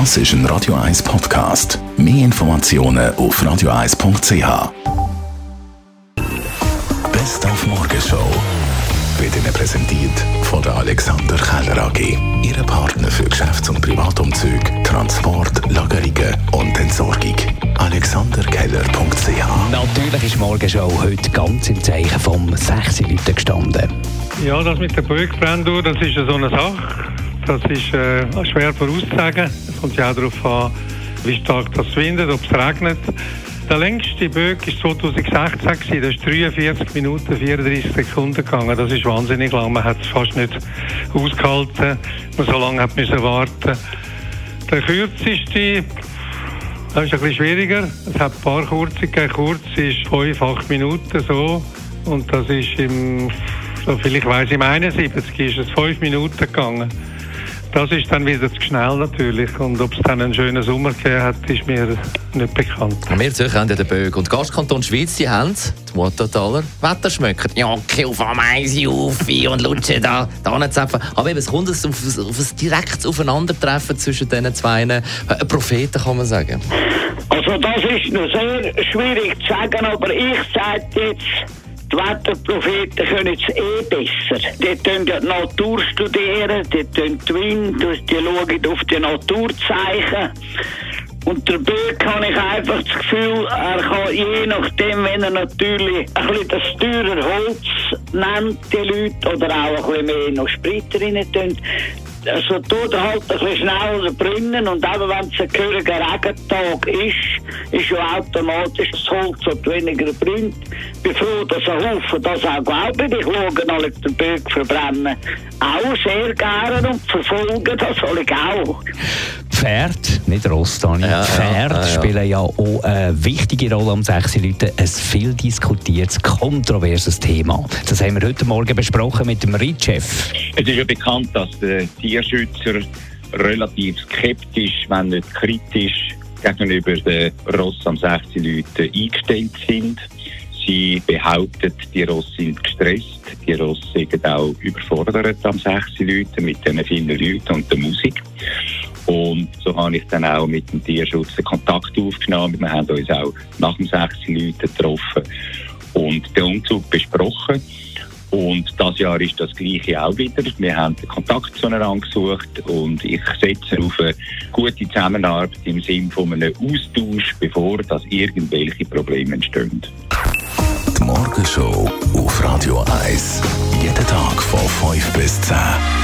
Das ist ein Radio 1 Podcast. Mehr Informationen auf radio1.ch. Best auf Morgenshow wird Ihnen präsentiert von der Alexander Keller AG. Ihre Partner für Geschäfts- und Privatumzüge, Transport, Lagerungen und Entsorgung. AlexanderKeller.ch Natürlich ist die Morgenshow heute ganz im Zeichen vom 6 Leuten gestanden. Ja, das mit der Böckbrendur, das ist ja so eine Sache. Das ist äh, schwer vorauszusagen. Es kommt ja auch darauf an, wie stark das windet, ob es regnet. Der längste Böck war 2016, gewesen. das ist 43 Minuten 34 Sekunden gegangen. Das ist wahnsinnig lang. Man hat es fast nicht ausgehalten, man so lange hat müssen warten. Der kürzeste das ist ein bisschen schwieriger. Es hat ein paar kurze gegeben. Kurz ist 5, 8 Minuten so. Und das ist im, so viel ich weiß, im 71 ist es 5 Minuten gegangen. Das ist dann wieder zu schnell natürlich. Und ob es dann einen schönen Sommer gegeben hat, ist mir nicht bekannt. Wir Zürcher haben ja den Bögen. Und Gastkanton Schweiz, die haben die Muttataler Wetterschmöcker. Ja, Kiel vom Eisi auf und lutschen da, da nicht zapfen. Aber eben, es kommt auf, auf ein direktes Aufeinandertreffen zwischen diesen zwei äh, Propheten, kann man sagen. Also das ist noch sehr schwierig zu sagen, aber ich sage jetzt, Wetterpropheten können es eh besser. Die tun ja die Natur studieren, die tun die Wind, die schauen auf die Naturzeichen. Und der Böck habe ich einfach das Gefühl, er kann je nachdem, wenn er natürlich ein bisschen das teure Holz nimmt, die Leute, oder auch ein bisschen mehr noch Sprit rein tun, also tut halt ein bisschen schneller brennen und eben wenn es ein gehöriger Regentag ist, ist ja automatisch das Holz hat weniger brennt. Ich bin froh, dass ein Haufen das auch glauben. Ich schaue alle den Böck verbrennen auch sehr gerne und verfolge das alle auch. Pferd, nicht Ross, Dani. Ja, Pferde ja, ja, spielen ja auch eine wichtige Rolle am 6 Leuten. Ein viel diskutiertes, kontroverses Thema. Das haben wir heute Morgen besprochen mit dem Ritchef. Es ist ja bekannt, dass die Tierschützer relativ skeptisch, wenn nicht kritisch, gegenüber den Ross am 16 Leuten eingestellt sind. Sie behaupten, die Ross sind gestresst, die Ross sind auch überfordert am 16 Leuten mit den vielen Leuten und der Musik. Und so habe ich dann auch mit dem Tierschutz Kontakt aufgenommen. Wir haben uns auch nach dem 16 Leuten getroffen und den Umzug besprochen. Und das Jahr ist das Gleiche auch wieder. Wir haben den Kontakt zueinander gesucht und ich setze auf eine gute Zusammenarbeit im Sinne von einem Austausch, bevor dass irgendwelche Probleme entstehen. Die Morgenshow auf Radio 1. Jeden Tag von 5 bis 10.